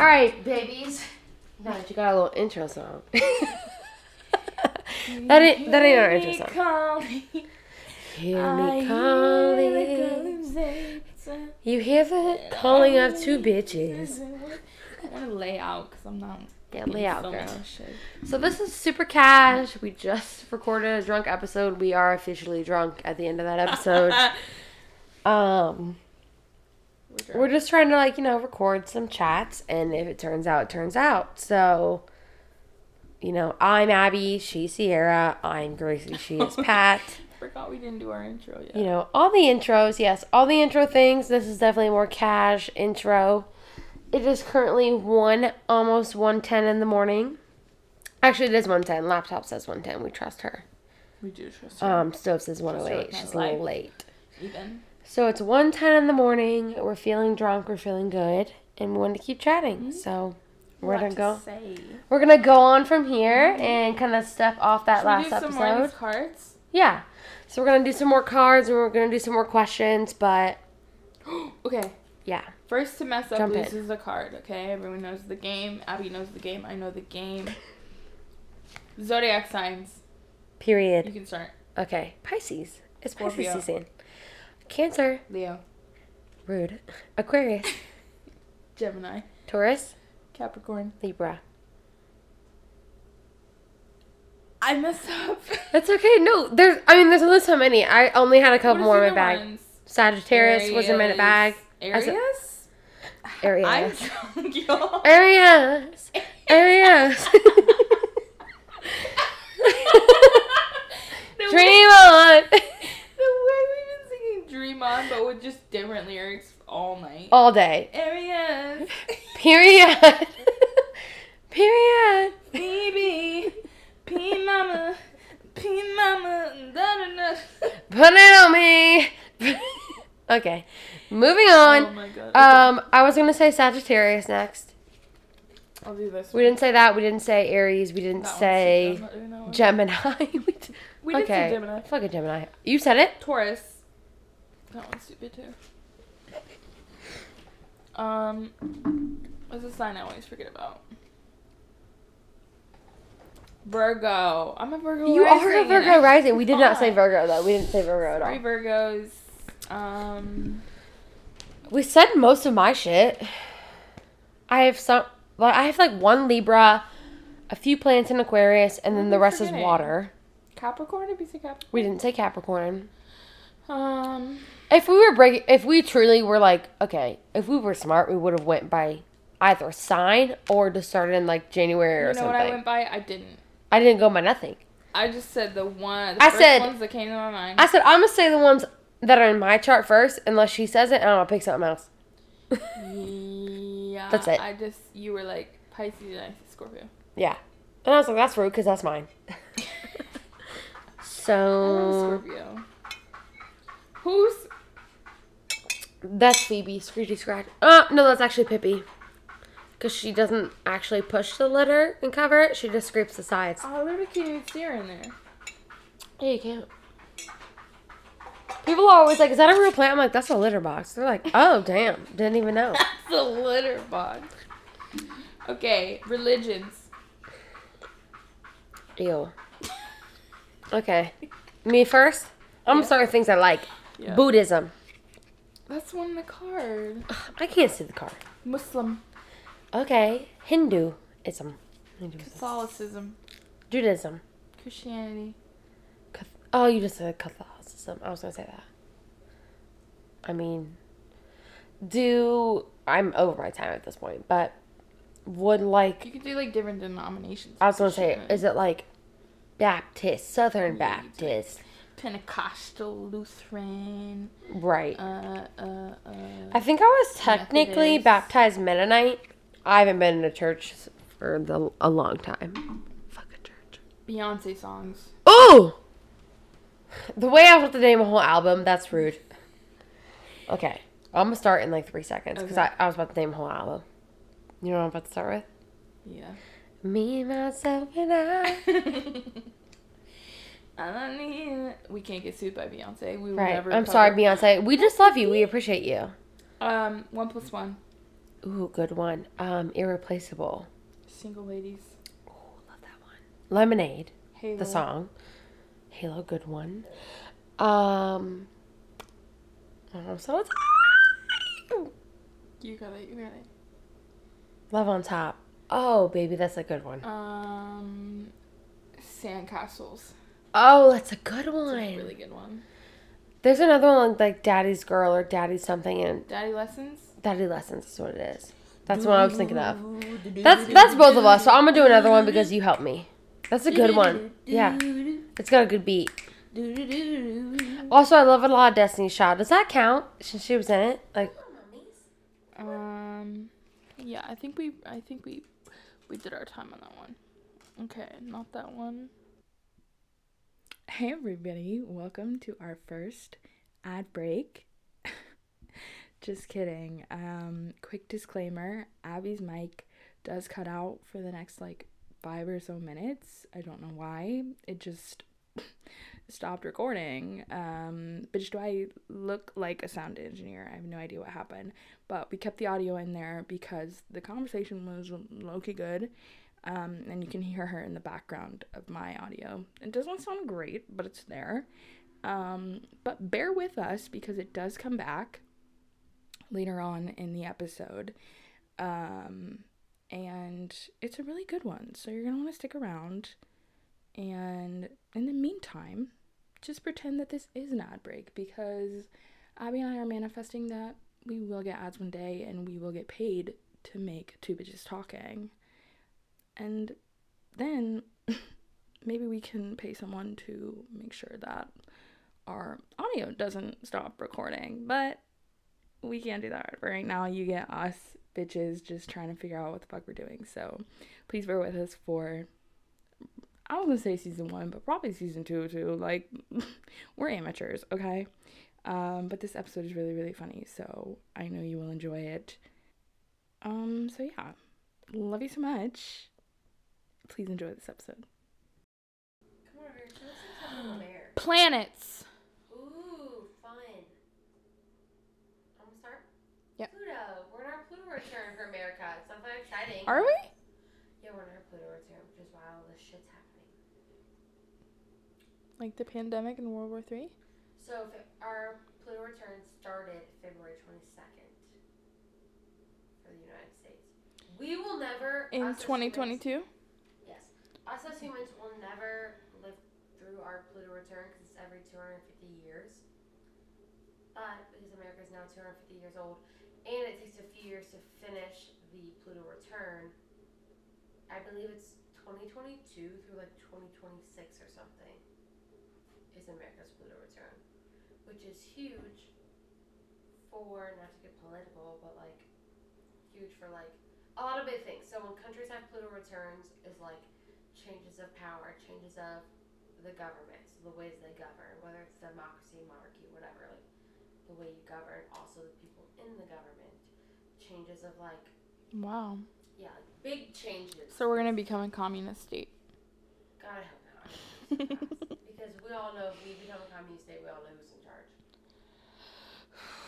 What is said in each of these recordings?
All right, babies. Now that you got a little intro song. that ain't that ain't our intro song. Calling. Hear me calling. the girls say, You hear the calling of two bitches. I want to lay out because I'm not. Yeah, lay out, so girl. So this is super cash. We just recorded a drunk episode. We are officially drunk at the end of that episode. um, We're we're just trying to like you know record some chats, and if it turns out, it turns out. So, you know, I'm Abby. She's Sierra. I'm Gracie. She is Pat. Forgot we didn't do our intro yet. you know, all the intros, yes, all the intro things. This is definitely a more cash intro. It is currently one almost one ten in the morning. Actually, it is one ten. Laptop says one ten. We trust her. we do trust her. Um, stove says one oh Trust her eight. with my She's a little life. late. Even. So it's one ten in the morning. We're feeling drunk. We're feeling good, and we want to keep chatting. Mm-hmm. So we're gonna go. Say. We're gonna go on from here and kind of step off that Should last we do some more of episode. cards? Yeah. So we're gonna do some more cards and we're gonna do some more questions, but okay. yeah. First to mess up Jump in. loses a card. Okay, everyone knows the game. Abby knows the game. I know the game. Zodiac signs. Period. You can start. Okay. Pisces. It's Pisces season. Cancer. Leo, Rude. Aquarius. Gemini, Taurus. Capricorn. Libra. I messed up. That's okay. No, there's. I mean, there's only so many. I only had a couple more in my bag. Ones? Sagittarius was in my bag. Aries. said- Aries. I'm drunk, y'all. Aries. Aries. Dream on. The way we've been singing "Dream On," but with just different lyrics all night. All day. Aries. Period. Period. Baby, P mama, P mama, da da da. Put it on me. okay. Moving on. Oh my god. Um, I was gonna say Sagittarius next. I'll do this. We didn't say that. We didn't say Aries. We didn't That say stupid. I'm not doing that one. Gemini. we did, We did okay. say Gemini. Fuck a Gemini. You said it. Taurus. That one's stupid too. Um, what's a sign I always forget about? Virgo. I'm a Virgo. You are a rising, Virgo rising. We did not say. Virgo though. We didn't say Virgo at all. Three. Virgos. Um, We said most of my shit. I have some. Well, I have like one Libra, a few plants in Aquarius, and then the rest is water. Capricorn. Did we say Capricorn? We didn't say Capricorn. Um, If we were breaking, if we truly were like, okay, if we were smart, we would have went by either sign or just started in like January or you know something. what I went by? I didn't. I didn't go by nothing. I just said the one. The I first said- ones that came to my mind. I said I'm gonna say the ones that are in my chart first, unless she says it, and I'll pick something else. yeah. That's it. I just you were like Pisces and I said Scorpio. Yeah, and I was like, that's rude because that's mine. So Scorpio. Who's that's Phoebe, Screechy Scratch. Uh, no, that's actually Pippi, because she doesn't actually push the litter and cover it. She just scrapes the sides. I literally can't even see her in there. Yeah, you can't. People are always like, "Is that a real plant?" I'm like, "That's a litter box." They're like, "Oh, damn, didn't even know." That's a litter box. Okay, religions. Ew. Okay, me first. I'm Yeah. with things I like. Yeah. Buddhism. That's one in the card. I can't see the card. Muslim. Okay, Hinduism. Hinduism. Catholicism. Judaism. Christianity. Cath- oh, you just said Catholicism. I was gonna say that. I mean, do I'm over my time at this point, but would like You could do like different denominations. I was gonna say, is it like Baptist, Southern. Baptist, Pentecostal, Lutheran, right? uh, uh, uh. I think I was technically Methodist. baptized Mennonite. I haven't been in a church for the, a long time. Fuck a church. Beyonce songs. Oh! The way I want to name a whole album, that's rude. Okay. I'm gonna start in like three seconds because Okay. I, I was about to name a whole album. You know what I'm about to start with? Yeah. Me, myself, and I. I. We can't get sued by Beyonce. We Right. never. I'm cover- sorry, Beyonce. We just love you. We appreciate you. Um, one plus one. Ooh, good one. Um, Irreplaceable. Single ladies. Ooh, love that one. Lemonade, Halo. the song. Halo, good one. Um, oh, so it's You got it. You got it. Love on Top. Oh, baby, that's a good one. Um, sandcastles. Oh, that's a good It's a one. really good one. There's another one like Daddy's Girl or Daddy something and Daddy lessons. Daddy Lessons is what it is. That's what I was thinking of. That's that's both of us. So I'm gonna do another one because you helped me. That's a good one. Yeah, it's got a good beat. Also, I love a lot of Destiny's Child. Does that count since she was in it? Like, Um, yeah, I think we, I think we, we did our time on that one. Okay, not that one. Hey everybody, welcome to our first ad break. Just kidding. Um, quick disclaimer: Abby's mic does cut out for the next like five or so minutes. I don't know why. It just stopped recording. Um, bitch, do I look like a sound engineer? I have no idea what happened. But we kept the audio in there because the conversation was low key good. Um, and you can hear her in the background of my audio. It doesn't sound great, but it's there. Um, but bear with us because it does come back later on in the episode. Um, and it's a really good one. So you're going to want to stick around. And in the meantime, just pretend that this is an ad break because Abby and I are manifesting that we will get ads one day and we will get paid to make two bitches talking. And then maybe we can pay someone to make sure that our audio doesn't stop recording. But we can't do that right now. You get us bitches just trying to figure out what the fuck we're doing. So please bear with us for I was gonna say season one, but probably season two too. Like we're amateurs, okay? Um, but this episode is really, really funny, so I know you will enjoy it. Um, so yeah. Love you so much. Please enjoy this episode. come over here. Something there. Planets. Ooh, fun. I'm gonna. Yep. Pluto. We're in our Pluto return for America. It's something exciting. Are we? Yeah, we're in our Pluto return, which is why all this shit's happening. Like the pandemic in World War Three? So our Pluto return started February 22nd for the United States. We will never In twenty twenty two? Us as humans will never live through our Pluto return because it's every 250 years. But because America is now 250 years old, and it takes a few years to finish the Pluto return, I believe it's 2022 through like 2026 or something. Is America's Pluto return, which is huge for not to get political, but like huge for like a lot of big things. So when countries have Pluto returns, is like changes of power, changes of the government, so the ways they govern, whether it's democracy, monarchy, whatever, like the way you govern, also the people in the government, changes of like Wow. yeah, like big changes. So we're gonna become a communist state. God, I hope not. because we all know if we become a communist state, we all know who's in charge.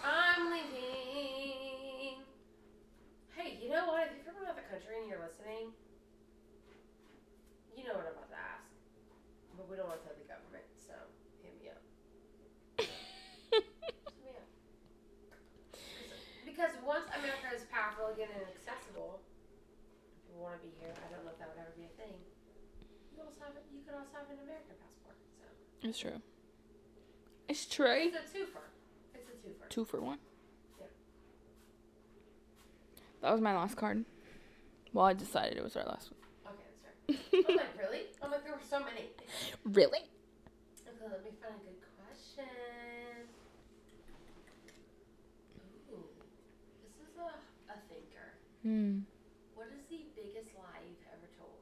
I'm leaving. Hey, you know what? If you're from another country and you're listening, you know what I'm about to ask. But we don't want to tell the government, so hit me up. Hit me up. 'Cause- Because once America is powerful again and accessible, if you want to be here, I don't know if that would ever be a thing. You could also have, you could also have an American passport. So It's true. It's true. it's a twofer. It's a twofer. Two for one. Yeah. That was my last card. Well, I decided it was our last one. Okay, that's right. I'm like, really? I'm like, there were so many. Really? Okay, let me find a good question. Ooh, this is a, a thinker. Hmm. What is the biggest lie you've ever told?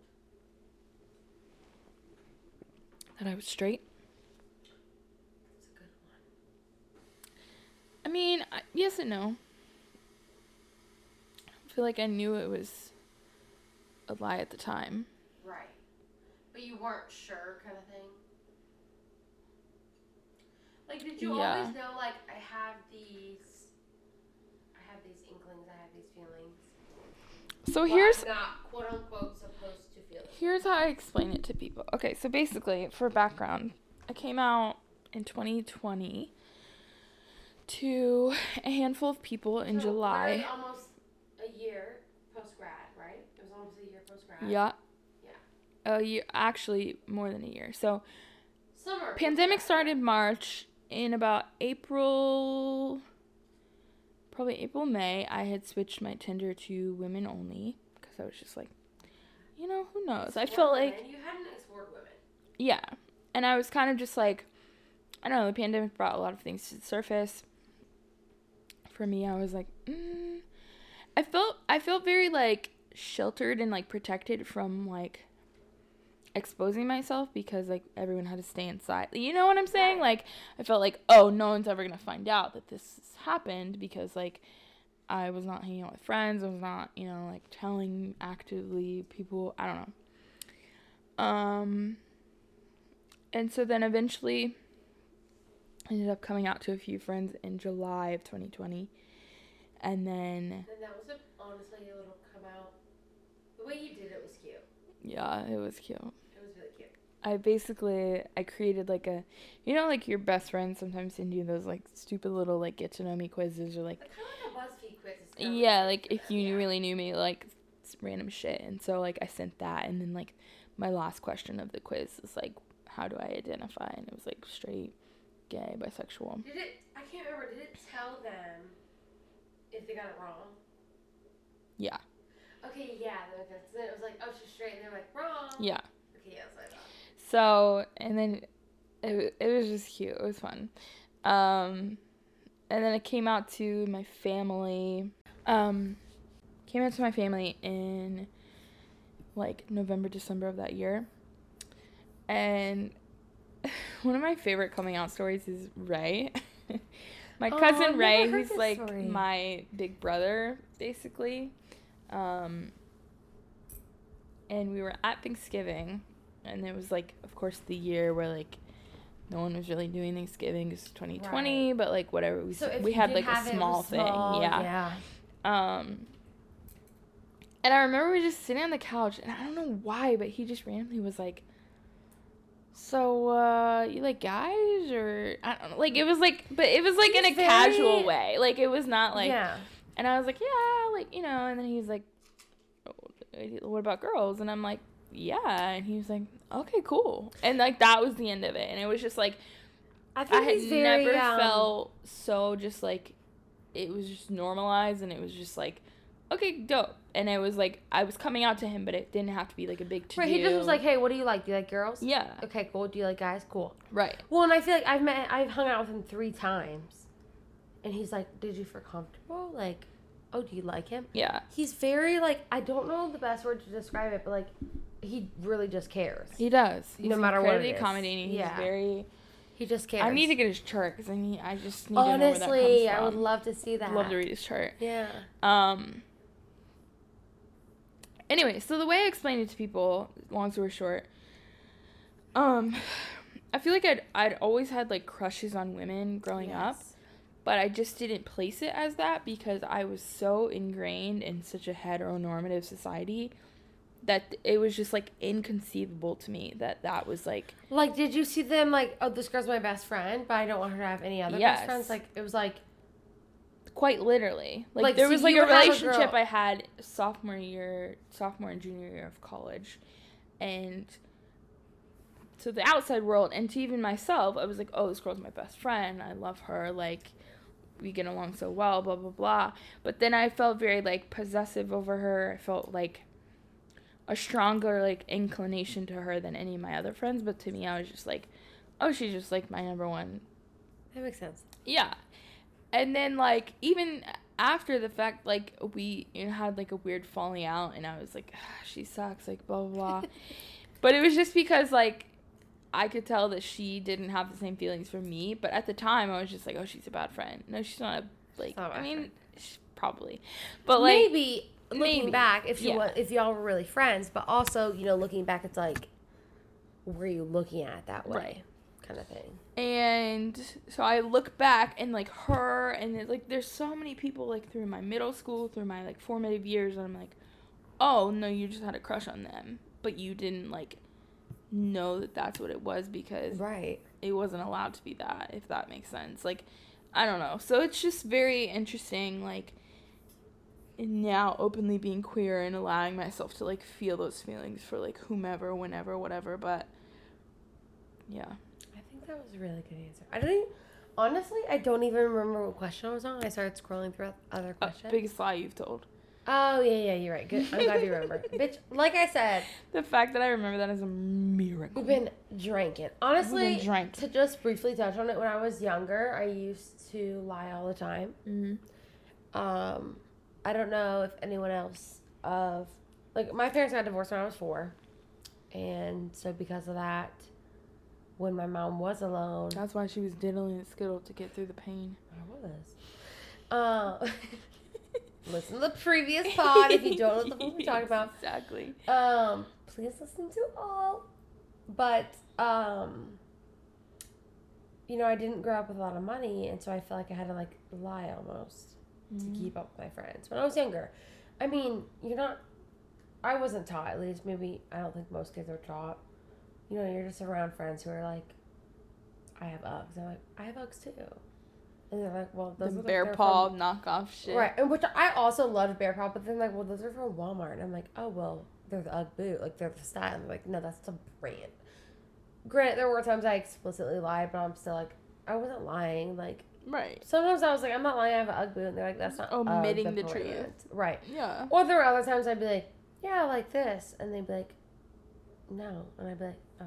That I was straight. That's a good one. I mean, I, yes and no. I feel like I knew it was a lie at the time. But you weren't sure, kind of thing. Like, did you Yeah. always know? Like, I have these, I have these inklings I have these feelings. So But here's I'm not quote unquote supposed to feel it. here's how I explain it to people. Okay, so basically, for background, I came out in 2020 to a handful of people in So, July. almost a year post grad, right? It was almost a year post grad. Yeah. A year, actually more than a year. So Summer. pandemic started March. In about April, probably April May, I had switched my Tinder to women only because I was just like, you know, who knows? I Explored felt like you hadn't explored women. Yeah. And I was kind of just like, I don't know, the pandemic brought a lot of things to the surface. For me, I was like, mm. I felt I felt very like sheltered and like protected from like exposing myself because like everyone had to stay inside. You know what I'm saying? Like I felt like, oh, no one's ever going to find out that this happened because like I was not hanging out with friends. I was not, you know, like telling actively people, I don't know. Um and so then eventually I ended up coming out to a few friends in July of 2020. And then And that was a, honestly a little come out. The way you did it was cute. yeah, it was cute. It was really cute. I basically I created like a you know like your best friend sometimes send you those like stupid little like get to know me quizzes or like Like kind of like a BuzzFeed quiz. is kinda yeah like if you Yeah. really knew me like random shit and so like I sent that and then like my last question of the quiz is like how do I identify and it was like straight gay bisexual Did it? I can't remember. Did it tell them if they got it wrong? yeah Okay, yeah. It was like, oh, she's straight, and they're like, wrong. yeah Okay, yeah, that's what I thought. So, and then it, it was just cute. It was fun. Um, and then it came out to my family. Um, came out to my family in like November, December of that year. And one of my favorite coming out stories is Ray. my Oh, cousin I've Ray, who's like story. my big brother, basically. Um, and we were at Thanksgiving, and it was like, of course, the year where like no one was really doing Thanksgiving. It's 2020, but like whatever. We So we had like a small thing, small, yeah. Yeah. Um, and I remember we were just sitting on the couch, and I don't know why, but he just randomly was like, "So, uh, you like guys, or I don't know." Like it was like, but it was like in a very- casual way. Like it was not like. yeah. And I was like, "Yeah, like you know." And then he was like, "Oh, "What about girls?" And I'm like, "Yeah." And he was like, "Okay, cool." And like that was the end of it. And it was just like I I had very, never um, felt so just like it was just normalized and it was just like okay dope and it was like I was coming out to him but it didn't have to be like a big to Right, he just was like, "Hey, what do you like? Do you like girls? yeah Okay, cool. Do you like guys? Cool." right Well, and I feel like I've met, I've hung out with him three times, and he's like, "Did you feel comfortable? Like, oh, do you like him?" yeah He's very like I don't know the best word to describe it, but like he really just cares. he does he's No matter what it is. accommodating he's Yeah. very He just cares. I need to get his chart because I need I just need to know where that honestly. comes I would love to see that. love to read his chart Yeah. Um. Anyway, so the way I explained it to people, long story short, um, I feel like I'd I'd always had like crushes on women growing up, but I just didn't place it as that because I was so ingrained in such a heteronormative society that it was just like inconceivable to me that that was like Like, did you see them like, oh, this girl's my best friend, but I don't want her to have any other Yes. best friends? Like, it was like, quite literally. Like, Like, there so was like a a relationship girl- i had sophomore year sophomore and junior year of college. And to the outside world and to even myself i was like oh this girl's my best friend. I love her. Like we get along so well blah blah blah. But then i felt very like possessive over her. I felt like a stronger like inclination to her than any of my other friends but to me i was just like oh she's just like my number one that makes sense. yeah. And then like even after the fact like we you know, had like a weird falling out and I was like "Ah, she sucks like blah blah blah. but it was just because like I could tell that she didn't have the same feelings for me, but at the time I was just like oh she's a bad friend. No, she's not a like not a I mean friend. probably. But like maybe looking maybe, back, if you yeah. if y'all were really friends, but also, you know, looking back, it's like, were you looking at it that way, Right. kind of thing. And so I look back and like her and like there's so many people like through my middle school, through my like formative years and I'm like, "Oh, no, you just had a crush on them, but you didn't like know that that's what it was because Right. it wasn't allowed to be that if that makes sense like i don't know so it's just very interesting like now openly being queer and allowing myself to like feel those feelings for like whomever whenever whatever but yeah I think that was a really good answer. I didn't honestly. I don't even remember what question I was on. I started scrolling through other uh, questions. biggest lie you've told oh yeah, yeah, you're right. Good. I'm glad you remember, bitch. Like I said, the fact that i remember that is a miracle we've been drinking. Honestly, been drank. to just briefly touch on it, when I was younger, I used to lie all the time. mm-hmm. Um, I don't know if anyone else of like my parents got divorced when I was four, and so because of that, when my mom was alone, that's why she was diddling a skittle to get through the pain I was. Um, listen to the previous pod if you don't know what the fuck we're talking about. exactly Um, please listen to all. But um, you know, I didn't grow up with a lot of money, and so I feel like I had to like lie almost to Mhm. keep up with my friends when I was younger. I mean, you're not. I wasn't taught. At least maybe I don't think most kids are taught. You know, you're just around friends who are like, "I have Uggs." I'm like, "I have Uggs too," and they're like, "Well, those the are bear they're paw from- knockoff shit Right, and which I also loved Bear Paw, but then like, well, those are from Walmart, and I'm like, oh well, they're the UGG boot, like they're the style. And they're like, no, that's the brand. Granted, there were times I explicitly lied, but I'm still like, I wasn't lying. Like right sometimes I was like, I'm not lying, I have an boot, and they're like, that's not uh, Omitting UGG, the truth. Right. yeah Or there were other times I'd be like, yeah, I like this, and they'd be like, no, and I'd be like, oh.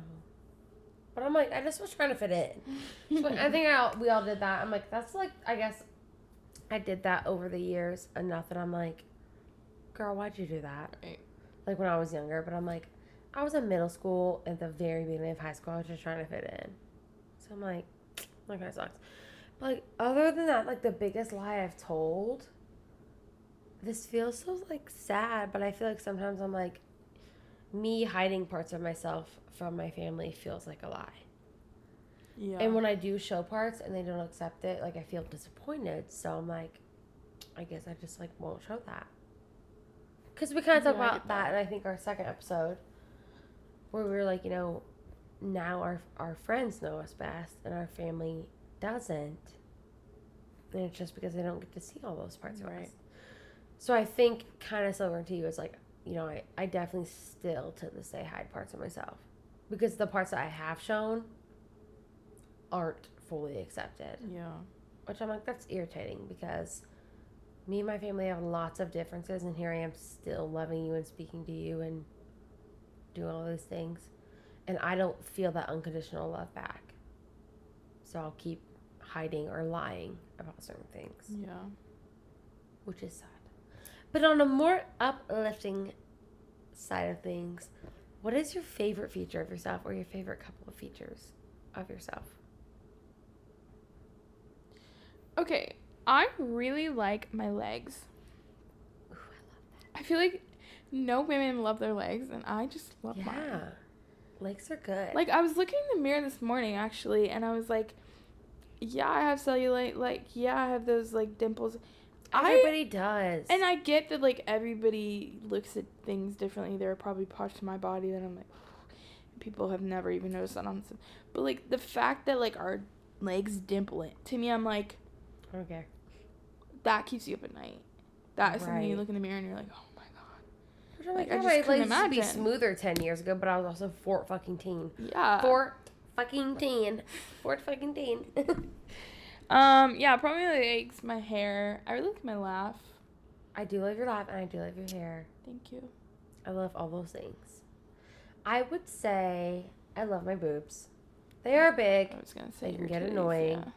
But I'm like, I just was trying to fit in. So I think I, we all did that. I'm like, that's like, I guess I did that over the years enough that I'm like, girl, why'd you do that? Right. Like when I was younger, but I'm like, I was in middle school at the very beginning of high school. I was just trying to fit in. So I'm like, kind of sucks. Like, other than that, like the biggest lie I've told, this feels so like sad, but I feel like sometimes I'm like, me hiding parts of myself from my family feels like a lie. Yeah. And when I do show parts and they don't accept it, like I feel disappointed. So I'm like, I guess I just like won't show that. Cause we kind of talk Yeah, about that, that. and I think our second episode, where we were like, you know, now our our friends know us best, and our family doesn't. And it's just because they don't get to see all those parts of Right. us. So I think kind of similar to you is like, you know, I, I definitely still tend to this day hide parts of myself because the parts that I have shown aren't fully accepted. yeah. Which I'm like, that's irritating because me and my family have lots of differences, and here I am still loving you and speaking to you and doing all those things. And I don't feel that unconditional love back. So I'll keep hiding or lying about certain things, Yeah. which is sad. But on a more uplifting side of things, what is your favorite feature of yourself or your favorite couple of features of yourself? Okay. I really like my legs. Ooh, I love that. I feel like no women love their legs, and I just love Yeah. mine. Legs are good. Like I was looking in the mirror this morning actually, and I was like, "Yeah, I have cellulite. Like, yeah, I have those like dimples." I Everybody does. and I get that like everybody looks at things differently. There are probably parts of my body that I'm like, people have never even noticed that on. But like the fact that like our legs dimple it to me, I'm like okay. that keeps you up at night. That is something you look in the mirror and you're like, oh my god. Which Like, like, I yeah, just my legs to be smoother ten years ago, but I was also fort fucking teen. Yeah. Fort fucking teen. Fort fucking teen. Um. Yeah. Probably my legs, my hair. I really like my laugh. I do love your laugh and I do love your hair. Thank you. I love all those things. I would say I love my boobs. They are big, I was gonna say They can get titties, annoying. yeah.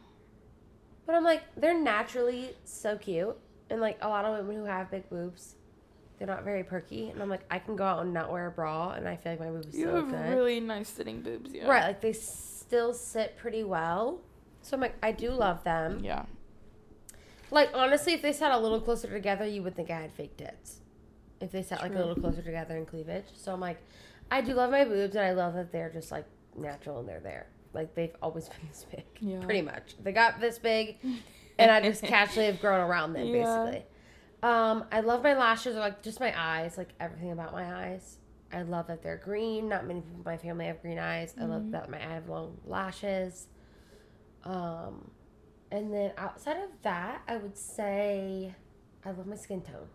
but I'm like they're naturally so cute. And like a lot of women who have big boobs, they're not very perky. And I'm like I can go out and not wear a bra, and I feel like my boobs You so have good. really nice sitting boobs. Yeah. Right, like they still sit pretty well. So I'm like, I do love them. Yeah. Like honestly, if they sat a little closer together, you would think I had fake tits. If they sat like a little closer together in cleavage. So I'm like, I do love my boobs and I love that they're just like natural and they're there. Like they've always been this big. Yeah. Pretty much. They got this big and I just casually have grown around them Yeah. basically. Um, I love my lashes or like just my eyes, like everything about my eyes. I love that they're green. Not many people in my family have green eyes. I love that my I have long lashes. Um, and then outside of that, I would say I love my skin tone.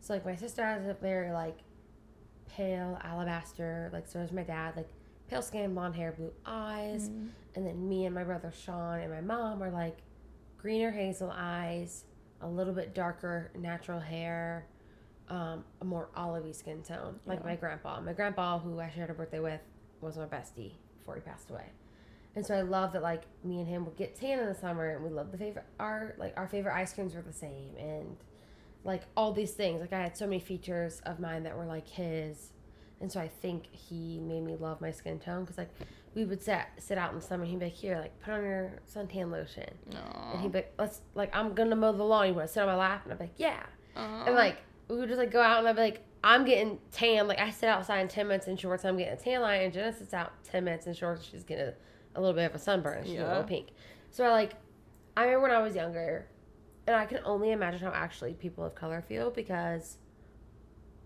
So like my sister has a very like pale alabaster, like so does my dad, like pale skin, blonde hair, blue eyes. Mm. And then me and my brother Sean and my mom are like greener hazel eyes, a little bit darker natural hair, um, a more olivey skin tone, like Yeah. my grandpa. My grandpa, who I shared a birthday with, was my bestie before he passed away. And so I love that like me and him would get tan in the summer, and we love the favorite our like our favorite ice creams were the same, and like all these things. Like I had so many features of mine that were like his, and so I think he made me love my skin tone because like we would sit sit out in the summer. and He'd be like, "Here, like put on your suntan lotion," and he'd be like, "Let's like I'm gonna mow the lawn. You want to sit on my lap?" And I'd be like, "Yeah," and like we would just like go out and I'd be like, "I'm getting tan." Like I sit outside in ten minutes in shorts. I'm getting a tan line, and Jenna sits out ten minutes in shorts. She's getting a, a little bit of a sunburn. She's a Yeah. little pink. So I like, I remember when I was younger, and I can only imagine how actually people of color feel because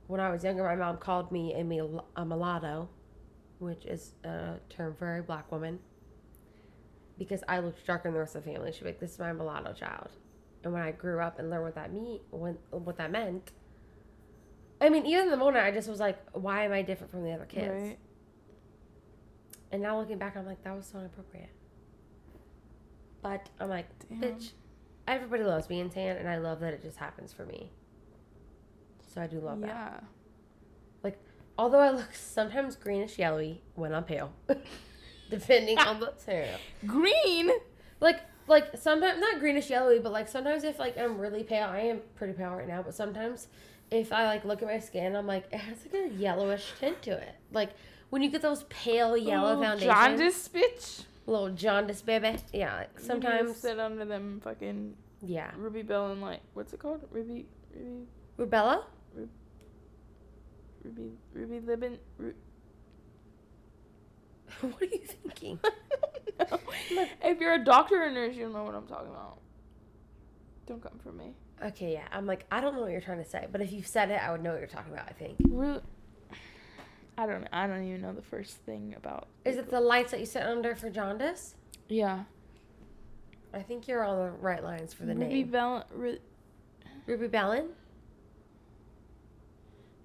when I was younger, my mom called me a, a mulatto, which is a term for a black woman, because I looked darker than the rest of the family. She'd be like, "This is my mulatto child," and when I grew up and learned what that mean, when, what that meant, I mean, even in the moment, I just was like, "Why am I different from the other kids?" Right. And now looking back, I'm like, that was so inappropriate. But I'm like, Damn. bitch, everybody loves being tan, and I love that it just happens for me. So I do love that. Yeah. Although I look sometimes greenish yellowy when I'm pale, depending on the scenario. Green. Like, like sometimes not greenish yellowy, but like sometimes if like I'm really pale, I am pretty pale right now. But sometimes if I like look at my skin, I'm like it has like a yellowish tint to it. Like when you get those pale yellow Ooh, foundations, Jaundice, bitch. little jaundice baby. Yeah, like sometimes. sit under them fucking Yeah. Ruby Bell and like what's it called? Ruby, Ruby, Rubella? Ruby, Ruby Libbon. Ru- what are you thinking? No. If you're a doctor or nurse, you'll know what I'm talking about. Don't come for me. Okay, yeah. I'm like, I don't know what you're trying to say, but if you said it, I would know what you're talking about, I think. Ru- I don't. I don't even know the first thing about. Is it the lights that you sit under for jaundice? Yeah. I think you're on the right lines for the Ruby name. Bell. Ru- Ruby Bellin?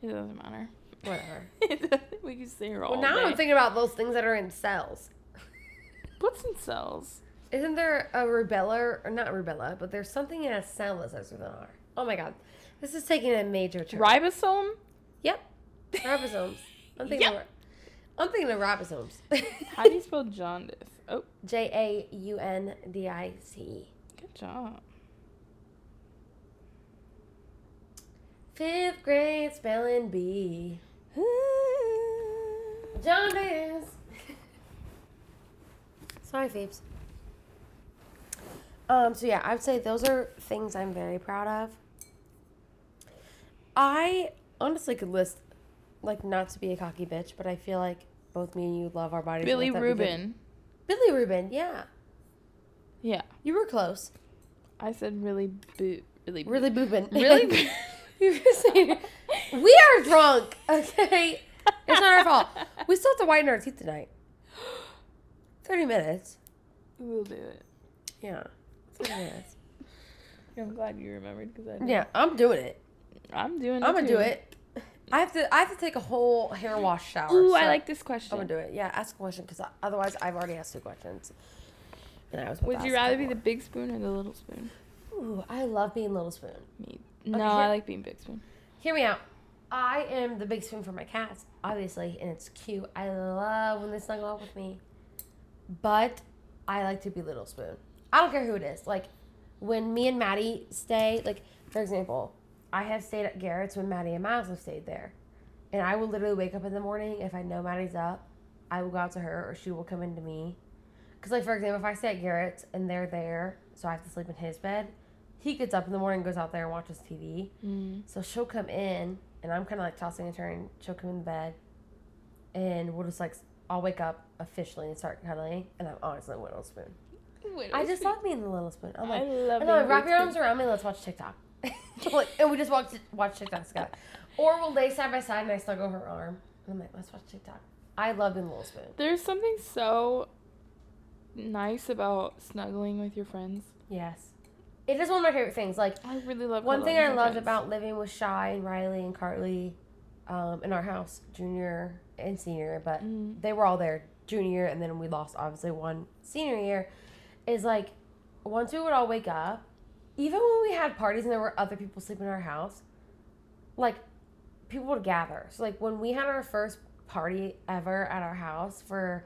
It doesn't matter. Whatever. we can stay here all Well, now day. I'm thinking about those things that are in cells. What's in cells? Isn't there a rubella, or not rubella, but there's something in a cell that starts with an R? Oh my god. This is taking a major turn. Ribosome. Yep. Ribosomes. I'm thinking, Yep. of, I'm thinking of ribosomes. How do you spell jaundice? Oh, J A U N D I C E. good job. Fifth grade spelling bee. Jaundice. Sorry, Phoebes. Um, so yeah, I would say those are things I'm very proud of. I honestly could list, like, not to be a cocky bitch, but I feel like both me and you love our bodies. Billy enough that we could- Rubin. Billy Rubin, yeah. Yeah, You were close. I said really boo, really boo- Really boobin. Really? You were saying- we are drunk, okay? It's not our fault. We still have to whiten our teeth tonight. 30 minutes. We'll do it. Yeah. 30 minutes. I'm glad you remembered because I. didn't. Yeah, I'm doing it. I'm doing. It I'm gonna too. do it. I have to. I have to take a whole hair wash shower. Ooh, I like this question. I'm gonna do it. Yeah, ask a question because otherwise I've already asked two questions. And I was. Would you rather be the big spoon or the little spoon? Ooh, I love being little spoon. Me. No, Okay, I like being big spoon. Hear me out. I am the big spoon for my cats, obviously, and it's cute. I love when they snuggle up with me. But I like to be little spoon. I don't care who it is. Like when me and Maddie stay, like for example, I have stayed at Garrett's when Maddie and Miles have stayed there. And I will literally wake up in the morning if I know Maddie's up, I will go out to her or she will come into me. Cause like for example, if I stay at Garrett's and they're there, so I have to sleep in his bed, he gets up in the morning, goes out there and watches TV. Mm. So she'll come in, and I'm kind of like tossing and turning. She'll come in the bed, and we'll just like I'll wake up officially and start cuddling, and I'm honestly a little spoon. Wait, I just be- love being the little spoon. I'm I like, love I know, being wrap your arms around me. Let's watch TikTok. like, and we just watch watch TikTok together, or we'll lay side by side and I snuggle her arm, and I'm like, let's watch TikTok. I love being the little spoon. There's something so nice about snuggling with your friends. Yes, it is one of my favorite things. Like I really love one thing I loved friends. about living with Shy and Riley and Carly, um, in our house, junior and senior, but Mm. they were all there junior and then we lost obviously one senior year. Is like once we would all wake up, even when we had parties and there were other people sleeping in our house, like people would gather. So like when we had our first party ever at our house for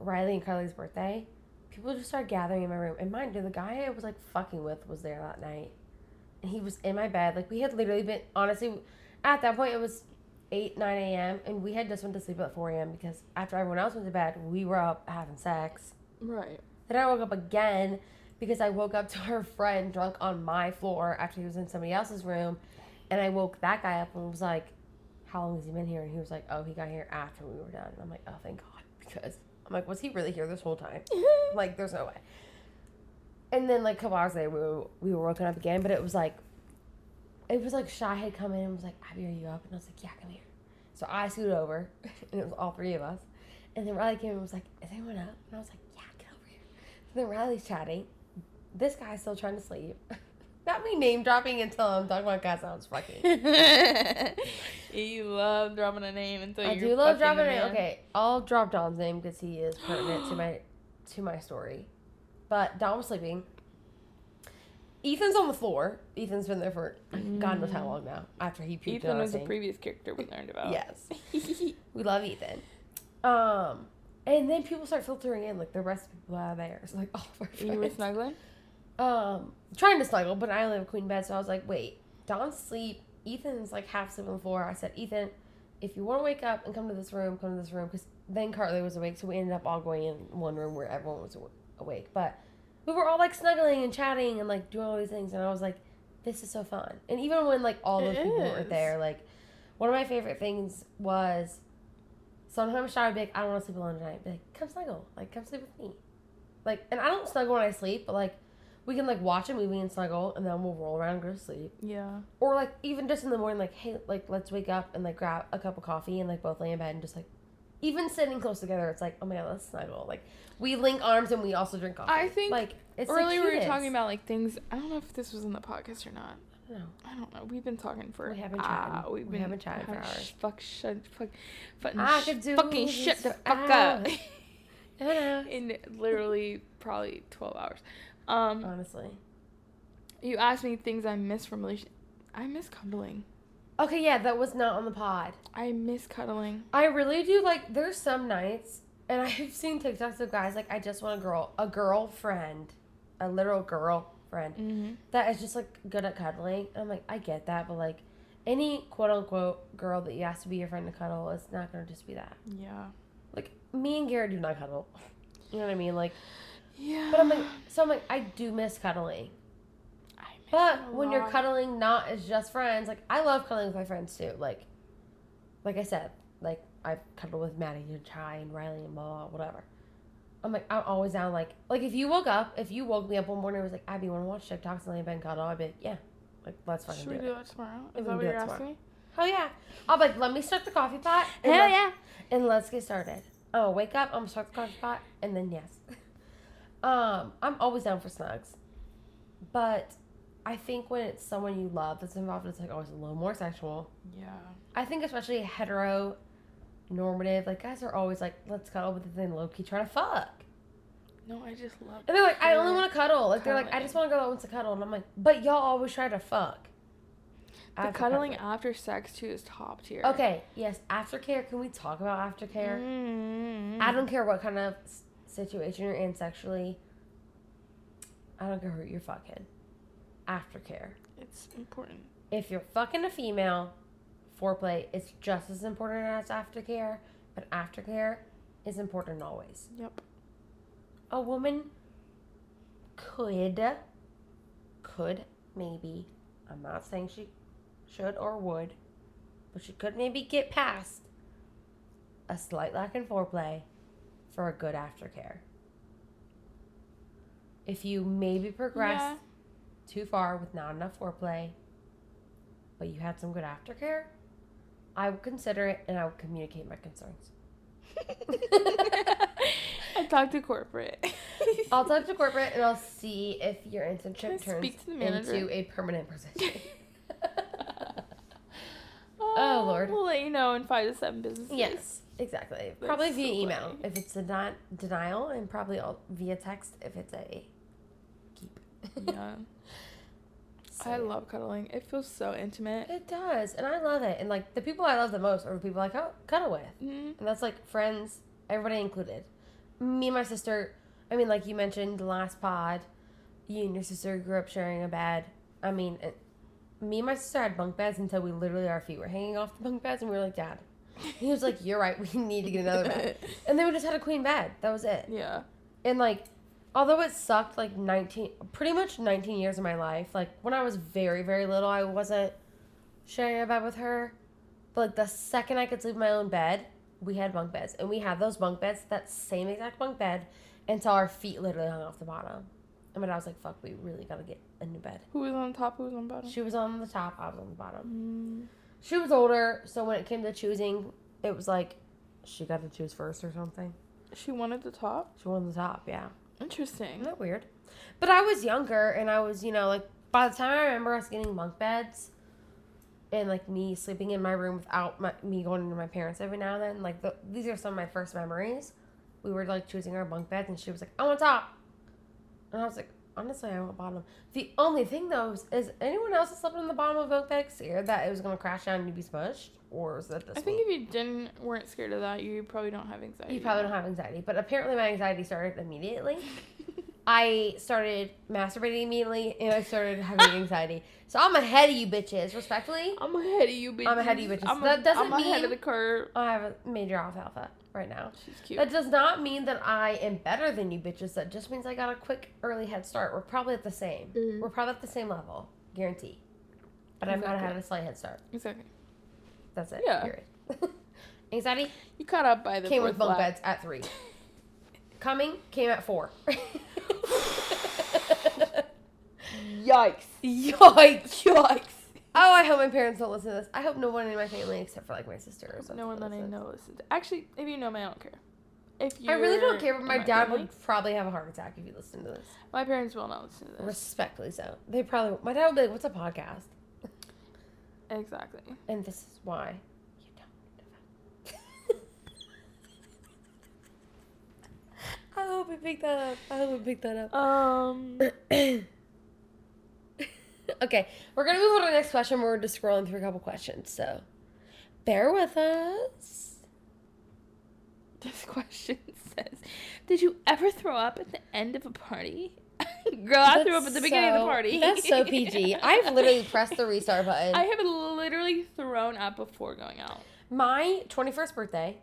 Riley and Carly's birthday, people just started gathering in my room. And mind you, the guy I was like fucking with was there that night. And he was in my bed. Like we had literally been honestly at that point it was eight, nine AM and we had just went to sleep at four AM because after everyone else went to bed, we were up having sex. Right. Then I woke up again because I woke up to her friend drunk on my floor after he was in somebody else's room. And I woke that guy up and was like, How long has he been here? And he was like, Oh, he got here after we were done. And I'm like, Oh, thank God. Because I'm like, Was he really here this whole time? like, there's no way. And then, like, a couple hours later, we were, we were woken up again. But it was like, it was like Shy had come in and was like, Abby, are you up? And I was like, Yeah, come here. So I scooted over, and it was all three of us. And then Riley came and was like, Is anyone up? And I was like, Yeah, get over here. So then Riley's chatting. This guy's still trying to sleep. Not me name dropping until I'm talking about guys sounds fucking. you love dropping a name until I you're do love dropping it. man. Okay, I'll drop Don's name because he is pertinent to my to my story. But Don was sleeping. Ethan's on the floor. Ethan's been there for God knows how long now. After he puked Ethan was a previous character we learned about. Yes. We love Ethan. Um, and then people start filtering in, like the rest of the people out of there. It's like, oh, our you were snuggling? Um, trying to snuggle, but I only have a queen bed, so I was like, wait, Don's asleep. Ethan's like half asleep on the floor. I said, Ethan, if you want to wake up and come to this room, come to this room, because then Carly was awake, so we ended up all going in one room where everyone was awake. But we were all like snuggling and chatting and like doing all these things, and I was like, this is so fun. And even when like all those It people were there, like one of my favorite things was sometimes Shy would be like, I don't want to sleep alone tonight. Be like, come snuggle, like come sleep with me. Like, and I don't snuggle when I sleep, but like we can like watch a movie and snuggle, and then we'll roll around and go to sleep. Yeah. Or like even just in the morning, like hey, like let's wake up and like grab a cup of coffee and like both lay in bed and just like even sitting close together, it's like oh my god, let's snuggle. Like we link arms and we also drink coffee. I think like it's Earlier we were talking about like things. I don't know if this was in the podcast or not. I don't know. I don't know. We've been talking for. We have been ah, chatting. we've We been have been chatting for hours. Fuck, shut, fuck, fucking, I could do fucking shut the fuck up. hours. I know. In literally probably twelve hours. Um, Honestly. you asked me things I miss from relation. I miss cuddling. Okay, yeah, that was not on the pod. I miss cuddling. I really do like. There's some nights, and I've seen TikToks of guys like, I just want a girl, a girlfriend, a literal girlfriend Mm-hmm. that is just like good at cuddling. I'm like, I get that, but like, any quote unquote girl that you ask to be your friend to cuddle, it's not gonna just be that. Yeah. Like me and Garrett do not cuddle. You know what I mean? Like, Yeah. but I'm like, so I'm like, I do miss cuddling. I miss it But a when you're cuddling not as just friends, like I love cuddling with my friends too. Like, like I said, like I've cuddled with Maddie and Chai and Riley and blah, blah whatever. I'm like I'm always down. Like like if you woke up, if you woke me up one morning and was like Abby, you want to watch TikToks and lay in bed and cuddle? I'd be like, yeah, like let's fucking Should we do do it. that tomorrow? We Is can that what you're asking tomorrow. me? Oh yeah! I'll be like, let me start the coffee pot. and Hell yeah. And let's get started. Oh, wake up. I'm gonna start the coffee pot, and then yes. Um, I'm always down for snugs, but I think when it's someone you love that's involved, it's like always a little more sexual. Yeah. I think especially hetero normative, like guys are always like, let's cuddle, but then low key trying to fuck. No, I just love. And they're like, I only want to cuddle. Like they're like, I just want to go that wants to cuddle, and I'm like, but y'all always try to fuck. The cuddling cuddling. after sex too is top tier. Okay, yes, aftercare. Can we talk about aftercare? Mm-hmm. I don't care what kind of situation you're in sexually. I don't care who you're fucking. Aftercare. It's important. If you're fucking a female, foreplay is just as important as aftercare, but aftercare is important always. Yep. A woman could, could maybe, I'm not saying she should or would, but she could maybe get past a slight lack in foreplay for a good aftercare. If you maybe progressed Yeah. too far with not enough foreplay, but you had some good aftercare, I would consider it and I would communicate my concerns. I talked to corporate. I'll talk to corporate and I'll see if your internship turns speak to the manager? into a permanent position. Oh, Lord. We'll let you know in five to seven business days. yes, exactly. That's probably so via email funny. if it's a den- denial, and probably all via text if it's a keep. Yeah. So, I love cuddling. It feels so intimate. it. does, and I love it. And like the people I love the most are the people I cu- cuddle with. Mhm. And that's like friends, everybody included. Me and my sister, I mean, like you mentioned the last pod, you and your sister grew up sharing a bed. I mean, me and my sister had bunk beds until we literally, our feet were hanging off the bunk beds, and we were like, Dad. He was like, You're right, we need to get another bed. And then we just had a queen bed. That was it. Yeah. And like, although it sucked like 19, pretty much 19 years of my life, like when I was very, very little, I wasn't sharing a bed with her. But like the second I could sleep in my own bed, we had bunk beds. And we had those bunk beds, that same exact bunk bed, until our feet literally hung off the bottom. And my dad was like, fuck, we really gotta get new bed. Who was on top? Who was on bottom? She was on the top, I was on the bottom. Mm. She was older, so when it came to choosing, it was like she got to choose first or something. She wanted the top. She wanted the top, yeah. Interesting. Isn't that weird? But I was younger and I was, you know, like by the time I remember us getting bunk beds and like me sleeping in my room without my, me going into my parents every now and then, like the, these are some of my first memories. We were like choosing our bunk beds and she was like, I want top. And I was like, honestly, I want bottom. The only thing though is, is anyone else that slept on the bottom of a bunk bed scared that it was going to crash down and you'd be smushed? Or is that just I think me? if you didn't weren't scared of that, you probably don't have anxiety. You probably don't have anxiety, but apparently my anxiety started immediately. I started masturbating immediately, and I started having anxiety. So I'm ahead of you bitches, respectfully. I'm ahead of you, bitches. I'm ahead of you, bitches. I'm, That doesn't I'm ahead of the curve. I have a major alfalfa right now. She's cute. That does not mean that I am better than you bitches. That just means I got a quick early head start. We're probably at the same. Mhm. We're probably at the same level, guarantee. But I might have Exactly. had a slight head start. exactly. That's it. Yeah. Anxiety You caught up by the came with bunk beds at three. Coming came at four. Yikes. Yikes! Yikes. Oh, I hope my parents don't listen to this. I hope no one in my family except for like my sister or something. No one that I know listens. Actually, if you know me, I don't care. If you I really don't care, but my, my dad family, would probably have a heart attack if you listened to this. My parents will not listen to this. Respectfully so. They probably. My dad would be like, "What's a podcast?" Exactly. And this is why you don't. I hope we pick that up. I hope we pick that up. Um. okay, we're gonna move on to the next question. We're just scrolling through a couple questions, so bear with us. This question says, "Did you ever throw up at the end of a party?" Girl, I threw up at the beginning of the party. That's so PG. I've literally pressed the restart button. I have literally thrown up before going out. My 21st birthday,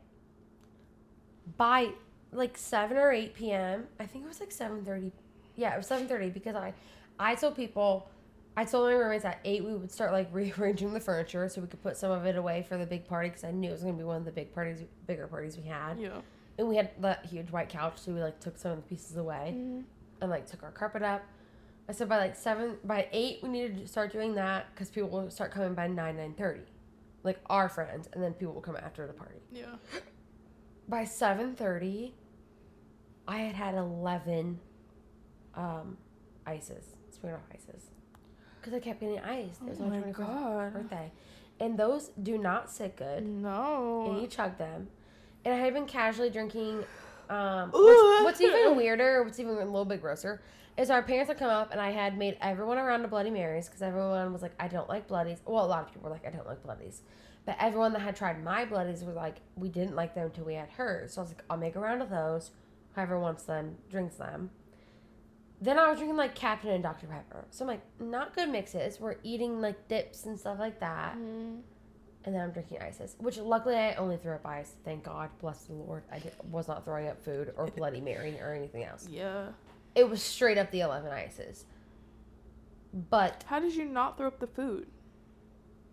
by like 7 or 8 p.m., I think it was like 7.30. Yeah, it was 7.30 because I, I told people, I told my roommates at 8 we would start like rearranging the furniture so we could put some of it away for the big party because I knew it was going to be one of the big parties, bigger parties we had. Yeah. And we had that huge white couch, so we like took some of the pieces away. and like took our carpet up. I said by like seven, by eight, we needed to start doing that because people will start coming by nine, nine thirty, like our friends, and then people will come after the party. Yeah. By seven thirty, I had had eleven, um, ices, Smirnoff ices, because I kept getting iced. It was Oh my my God. birthday, and those do not sit good No. and you chug them. And I had been casually drinking. Um, Ooh. what's, what's even weirder, what's even a little bit grosser, is our parents had come up and I had made everyone around a Bloody Marys because everyone was like, I don't like Bloodies. Well, a lot of people were like, I don't like Bloodies. But everyone that had tried my Bloodies was like, we didn't like them until we had hers. So I was like, I'll make a round of those. Whoever wants them, drinks them. Then I was drinking like Captain and Dr. Pepper. So I'm like, not good mixes. We're eating like dips and stuff like that Mm. and then I'm drinking ices, which luckily I only threw up ice. Thank God, bless the Lord. I did, was not throwing up food or Bloody Mary or anything else. Yeah. It was straight up the 11 ices. But How did you not throw up the food?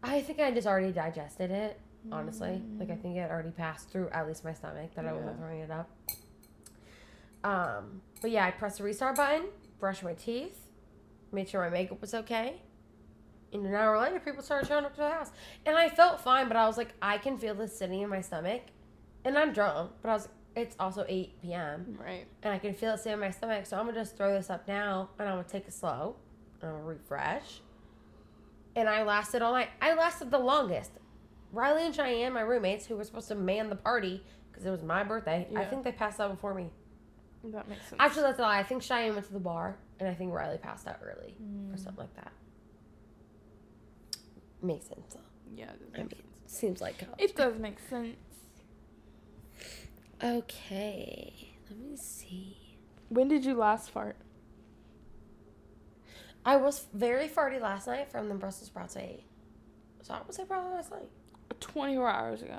I think I just already digested it. honestly. Like I think it already passed through at least my stomach that I wasn't throwing it up. Um, but yeah, I pressed the restart button, brushed my teeth, made sure my makeup was okay. And an hour later, people started showing up to the house. And I felt fine, but I was like, I can feel this sitting in my stomach. And I'm drunk, but I was it's also 8 p.m. Right. and I can feel it sitting in my stomach. So I'm gonna just throw this up now, and I'm gonna take it slow. I'm gonna refresh. And I lasted all night. I lasted the longest. Riley and Cheyenne, my roommates, who were supposed to man the party because it was my birthday, I think they passed out before me. That makes sense. Actually, that's a lie. I think Cheyenne went to the bar, and I think Riley passed out early or Mm, something like that. Makes sense. though. yeah, that I mean, sense. seems like college. It does make sense. Okay, let me see. When did you last fart? I was very farty last night from the Brussels sprouts I ate. So I would say probably last night. 24 hours ago.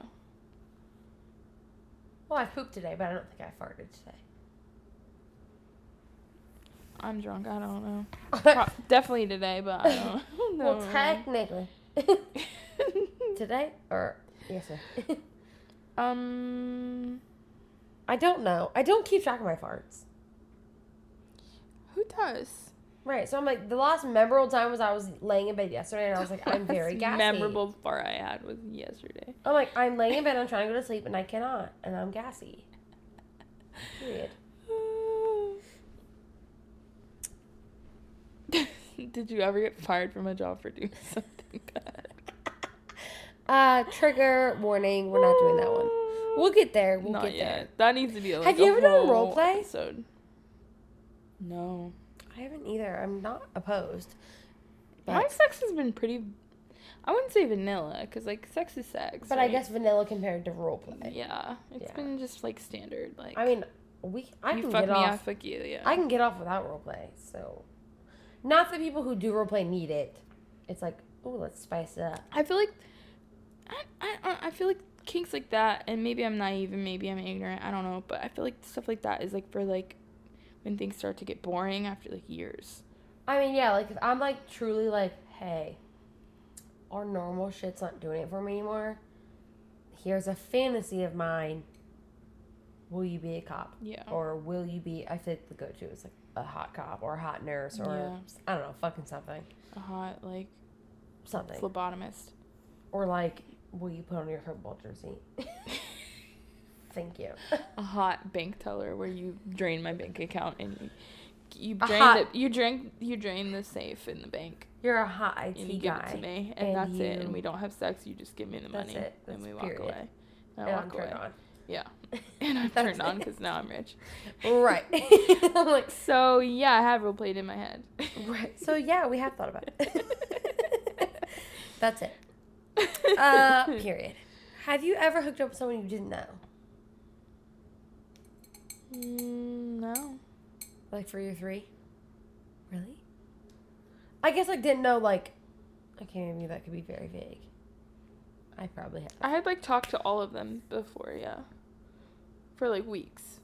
Well, I pooped today, but I don't think I farted today. I'm drunk. I don't know. Pro- definitely today, but I don't know. well, technically. today or yesterday? um, I don't know. I don't keep track of my farts. who does? Right, so I'm like, the last memorable time was I was laying in bed yesterday, and I was like, I'm very gassy. Memorable fart I had was yesterday. I'm like, I'm laying in bed, I'm trying to go to sleep, and I cannot, and I'm gassy. Period. Did you ever get fired from a job for doing something bad? Uh, trigger warning. We're not doing that one. We'll get there. We'll Not get yet. there. That needs to be like Have a you ever done role play? Episode. No. I haven't either. I'm not opposed. My sex has been pretty. I wouldn't say vanilla, cause like sex is sex. but I guess vanilla compared to role play. Yeah, it's Yeah. been just like standard. Like I mean, we. I you can fuck get me, I off. fuck you. Yeah. I can get off without role play. So, not the people who do role play need it. It's like, oh, let's spice it up. I feel like I, I I feel like kinks like that, and maybe I'm naive and maybe I'm ignorant. I don't know, but I feel like stuff like that is like for like when things start to get boring after like years. I mean, yeah, like if I'm like truly like, hey, our normal shit's not doing it for me anymore. Here's a fantasy of mine. Will you be a cop? Yeah. Or will you be? I think the go-to is like a hot cop or a hot nurse or Yeah. I don't know, fucking something, A hot like something. phlebotomist. Or like, will you put on your football jersey? Thank you. A hot bank teller where you drain my bank account and you, you drain hot- the you drain you drain the safe in the bank You're a hot IT and you give it to me and, and that's it and we don't have sex. You just give me the money it. and we walk away. And I and walk I'm away. on. Yeah. I'm turned on because now I'm rich. Right. I'm like, So yeah, I have role played in my head. right. So yeah, we have thought about it. That's it. Uh, period. Have you ever hooked up with someone you didn't know? Mm, no. Like for your three? Really? I guess like didn't know like okay, maybe that could be very vague. I probably have. I had like talked to all of them before, yeah. For like weeks.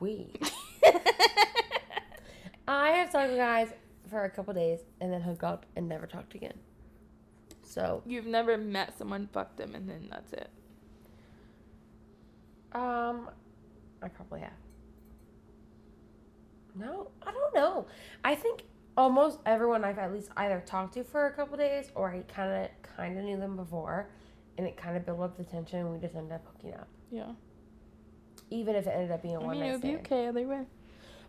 We. I have talked to guys for a couple days and then hook up and never talked again. So, You've never met someone, fucked them, and then that's it. um, I probably have. No, I don't know. I think almost everyone I've at least either talked to for a couple days or I kind of kind of knew them before, and it kind of built up the tension. and We just ended up hooking up, Yeah. even if it ended up being a I one mean, it night would be okay either way.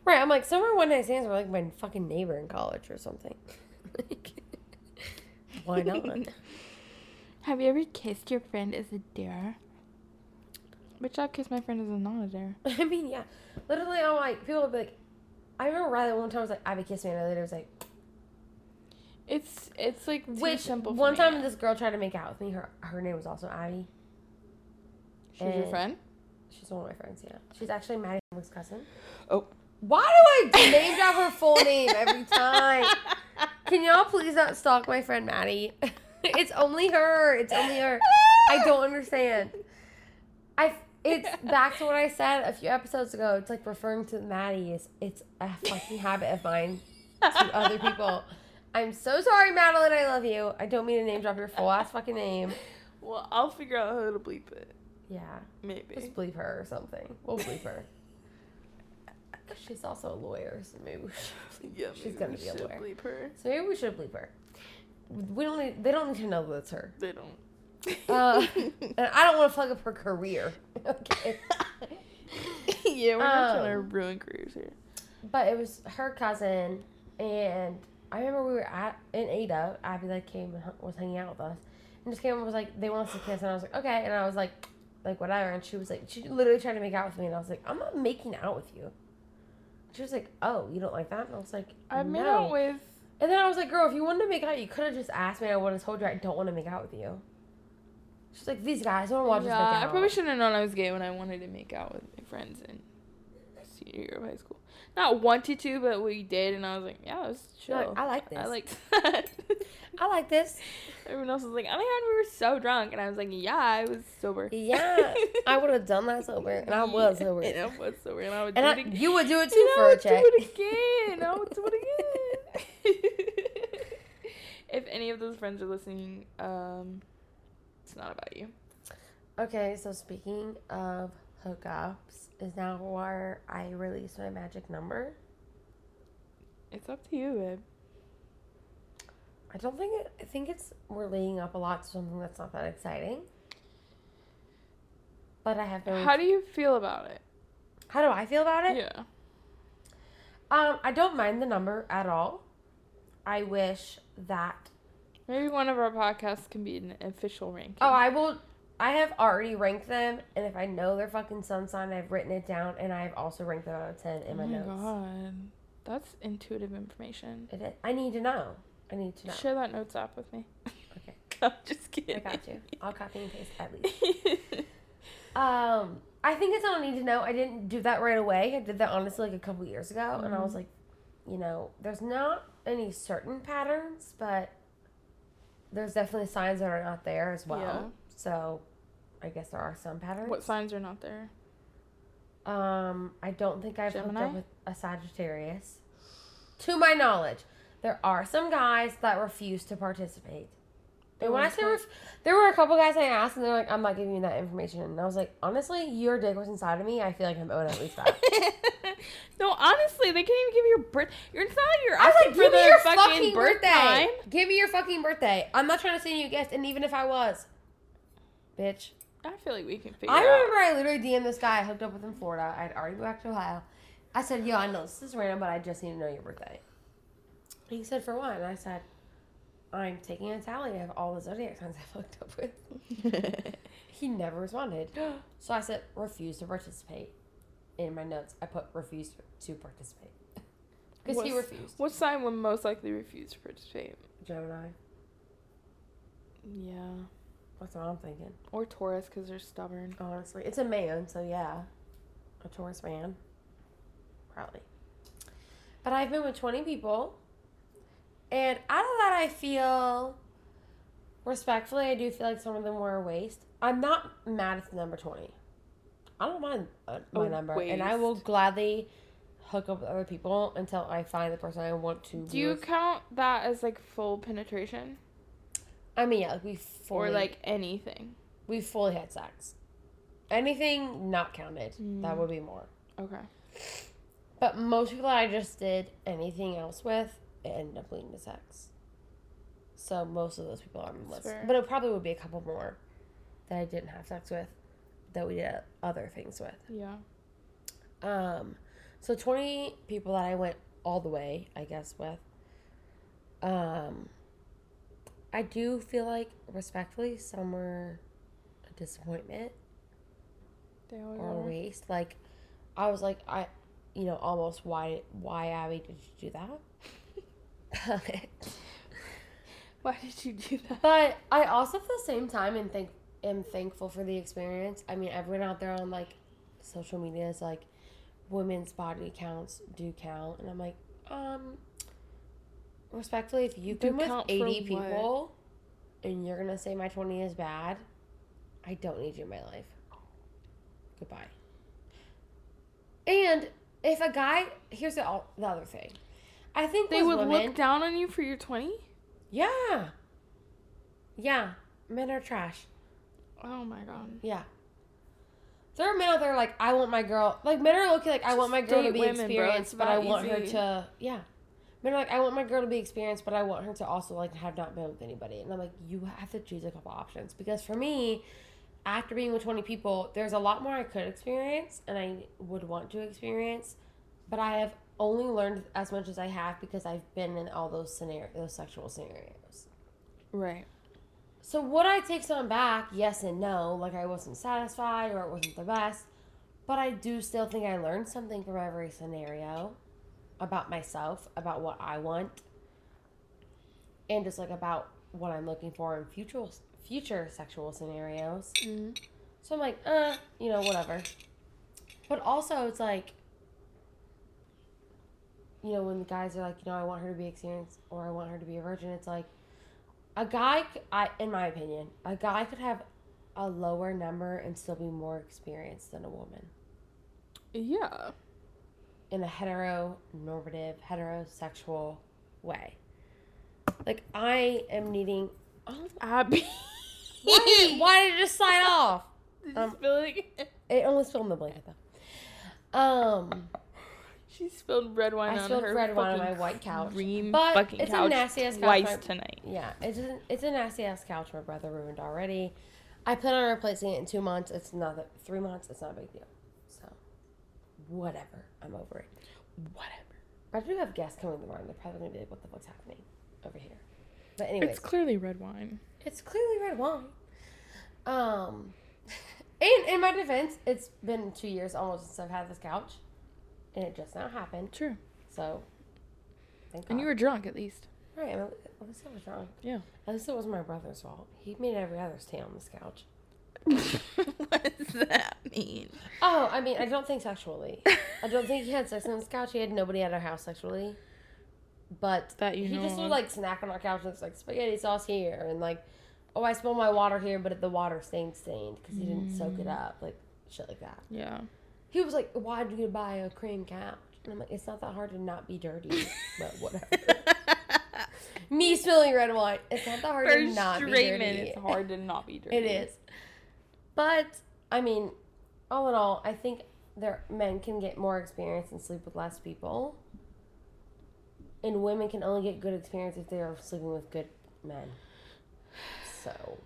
Right? I'm like some of our one night stands were like my fucking neighbor in college or something. Like, Why not? Have you ever kissed your friend as a dare? Bitch, I've kissed my friend as a not a dare. I mean, yeah. Literally, I'm like, people would be like, I remember Riley one time I was like, Abbie kissed me, and I later was like, It's it's like too which simple. One me. time this girl tried to make out with me. Her her name was also Abby. She's your eh, friend. She's one of my friends. Yeah, she's actually Maddie Hamlick's cousin. Oh. Why do I name drop her full name every time? Can y'all please not stalk my friend Maddie? it's only her. It's only her. I don't understand. I. It's back to what I said a few episodes ago. It's like referring to Maddie is. It's a fucking habit of mine to other people. I'm so sorry, Madeline. I love you. I don't mean to name drop your full ass fucking name. Well, I'll figure out how to bleep it. Yeah, Maybe. just bleep her or something. We'll bleep her. She's also a lawyer, so maybe we should. yeah, she's gonna be a lawyer. Bleep her. So maybe we should bleep her. We don't need. They don't need to know that's her. They don't. Uh, and I don't want to fuck up her career. okay. yeah, we're not trying to Um, ruin careers here. But it was her cousin, and I remember we were at in Ada. Abby like came and was hanging out with us, and just came and was like, "They want us to kiss," and I was like, "Okay," and I was like, "Like whatever," and she was like, she literally tried to make out with me, and I was like, "I'm not making out with you." She was like, "Oh, you don't like that?" And I was like, I've made out with. And then I was like, "Girl, if you wanted to make out, you could have just asked me. I would have told you I don't want to make out with you." She's like, "These guys want to watch us yeah, make I probably shouldn't have known I was gay when I wanted to make out with my friends in senior year of high school. Not wanted to, but we did, and I was like, yeah, it was chill. Like, I like this. I liked that. I like this. Everyone else was like, oh my god, we were so drunk, and I was like, yeah, I was sober. Yeah, I would have done that sober, and I was sober. And I was sober, and I would And do I, it again. you would do it And too I for a would check. do it again. I would do it again. if any of those friends are listening, um, it's not about you. Okay, so speaking of hookups, is now where I release my magic number. It's up to you, babe. I don't think it. I think it's we're leading up a lot to something that's not that exciting. But I have. How do you feel about it? how do I feel about it? Yeah. Um, I don't mind the number at all. I wish that. Maybe one of our podcasts can be an official ranking. Oh, I will. I have already ranked them, and if I know their fucking sun sign, I've written it down, and I've also ranked them out of ten in my oh my notes. god. That's intuitive information. It is. I need to know. I need to know. Share that notes app with me. Okay. I'm just kidding. I got you. I'll copy and paste at least. Um, I think it's all I need to know. I didn't do that right away. I did that honestly like a couple years ago, and I was Mhm. like, you know, there's not any certain patterns, but there's definitely signs that are not there as well. Yeah. So, I guess there are some patterns. what signs are not there? Um, I don't think I've hooked up with a Sagittarius. To my knowledge, there are some guys that refuse to participate. And when I say ref- there were a couple guys I asked, and they're like, "I'm not giving you that information." And I was like, honestly, your dick was inside of me. I feel like I'm owed at least that. no, honestly, they can't even give you your birth. You're it's not you're I was asking like, for give me their your fucking, fucking birth birthday. time. Give me your fucking birthday. I'm not trying to send you a gift, and even if I was, bitch. I feel like we can figure I out. I remember I literally DM'd this guy I hooked up with in Florida. I'd already moved back to Ohio. I said, Yo, I know this is random, but I just need to know your birthday. He said, For what? And I said, I'm taking a tally of all the zodiac signs I've hooked up with. He never responded. So I said, Refuse to participate. In my notes, I put refuse to participate. Because he refused. what sign would most likely refuse to participate? Gemini. Yeah. That's what I'm thinking. Or Taurus because they're stubborn. Honestly, it's a man, so yeah, a Taurus man, probably. But I've been with twenty people, and out of that, I feel respectfully, I do feel like some of them were a waste. I'm not mad at the number twenty. I don't mind uh, my A number, and I will gladly hook up with other people until I find the person I want to. Do you with. count that as like full penetration? I mean, yeah, like we fully, Or like anything? we fully had sex. Anything not counted, that Mm. would be more. Okay. But most people that I just did anything else with, it ended up leading to sex. So most of those people are on the list. fair. But it probably would be a couple more that I didn't have sex with, that we did other things with. Yeah. Um, so twenty people that I went all the way, I guess, with. Um, I do feel like, respectfully, some were a disappointment They always or a are. waste. Like, I was like, I, you know, almost why, why Abbie did you do that? Why did you do that? but I also at the same time and think am thankful for the experience. I mean, everyone out there on like social media is like, women's body counts do count, and I'm like, um, respectfully, if you've been with eighty what? people, and you're gonna say my twenty is bad, I don't need you in my life. Goodbye. And if a guy, here's the, the other thing. I think They would women, look down on you for your 20? Yeah. Yeah. Men are trash. Oh my god. Yeah. There are men out there like I want my girl like men are looking like I want my girl to be women, experienced, but I want her to yeah. Men are like I want my girl to be experienced, but I want her to also like have not been with anybody. And I'm like, you have to choose a couple options because for me, after being with 20 people, there's a lot more I could experience and I would want to experience, but I have only learned as much as I have because I've been in all those scenarios, those sexual scenarios. Right. So would I take someone back? Yes and no. Like I wasn't satisfied or it wasn't the best. But I do still think I learned something from every scenario about myself, about what I want, and just like about what I'm looking for in future future sexual scenarios. Mm-hmm. So I'm like, uh, you know, whatever. But also, it's like, you know, when the guys are like, you know, I want her to be experienced or I want her to be a virgin, it's like, a guy, I, in my opinion, a guy could have a lower number and still be more experienced than a woman Yeah. In a heteronormative, heterosexual way. Like, I am needing. Oh, Abbie. why, why did it just slide off? Did you Um, spill it? It only spilled in the blanket, though. Um. She spilled red wine I on spilled her red wine on my white couch. Cream But fucking it's a couch nasty ass couch. twice My- tonight. Yeah, it's a, it's a nasty ass couch my brother ruined already. I plan on replacing it in two months. It's not three months. It's not a big deal. Whatever. I'm over it. Whatever. But I do have guests coming tomorrow. They're probably gonna be like, "What the fuck's happening over here?" But anyway, It's clearly red wine. it's clearly red wine. Um, and in my defense, it's been two years almost since I've had this couch, and it just now happened. True. So, thank And you were drunk at least. right. I mean, at least I was wrong. Yeah. At least it wasn't my brother's fault. He made every other stay on this couch. what does that mean? Oh, I mean, I don't think sexually. I don't think he had sex on this couch. He had nobody at our house sexually. But That you he know just would like snack on our couch and it's like spaghetti sauce here and like, oh, I spilled my water here, but the water stained stained because he didn't soak it up, like shit like that. Yeah. He was like, why did you buy a cream couch? And I'm like, it's not that hard to not be dirty, but whatever. Me spilling red wine. It's not that hard For to not be dirty. men, it's hard to not be dirty. It is. But I mean, all in all, I think there men can get more experience and sleep with less people. And women can only get good experience if they are sleeping with good men. So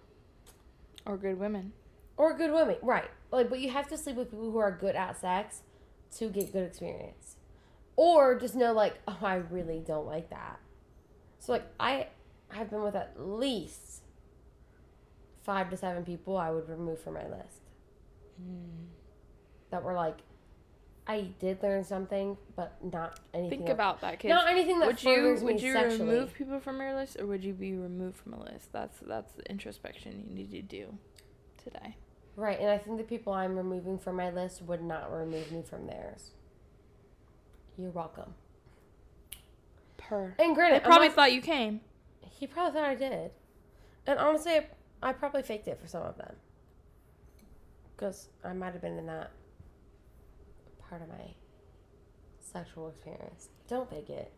Or good women. or good women, right. Like but you have to sleep with people who are good at sex to get good experience. Or just know like, oh I really don't like that. So like I have been with at least five to seven people I would remove from my list. Hmm. That were like I did learn something, but not anything. Think about that, kid. not anything that would you would you sexually. remove people from your list, or would you be removed from a list? That's that's the introspection you need to do today. Right, and I think the people I'm removing from my list would not remove me from theirs. You're welcome. Per. And They granted, I'm probably not- thought you came. he probably thought I did, and honestly, I, I probably faked it for some of them. Because I might have been in that part of my sexual experience. Don't fake it.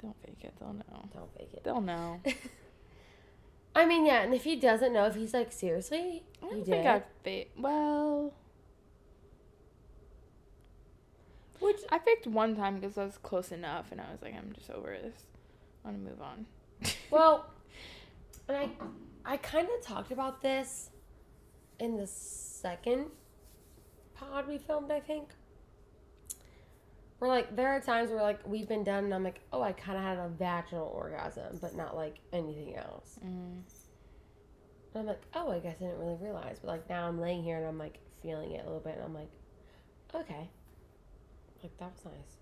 Don't fake it. They'll know. Don't fake it. They'll know. I mean, yeah, and if he doesn't know, if he's like, seriously, I you don't did, think I faked. Well, which I faked one time because I was close enough, and I was like, I'm just over this. I want to move on. Well, and I, I kind of talked about this in the second pod we filmed. I think. We're like there are times where like we've been done and I'm like, oh, I kind of had a vaginal orgasm, but not like anything else. Mm. And I'm like, oh, I guess I didn't really realize. But like now I'm laying here and I'm like feeling it a little bit, and I'm like, okay, like that was nice,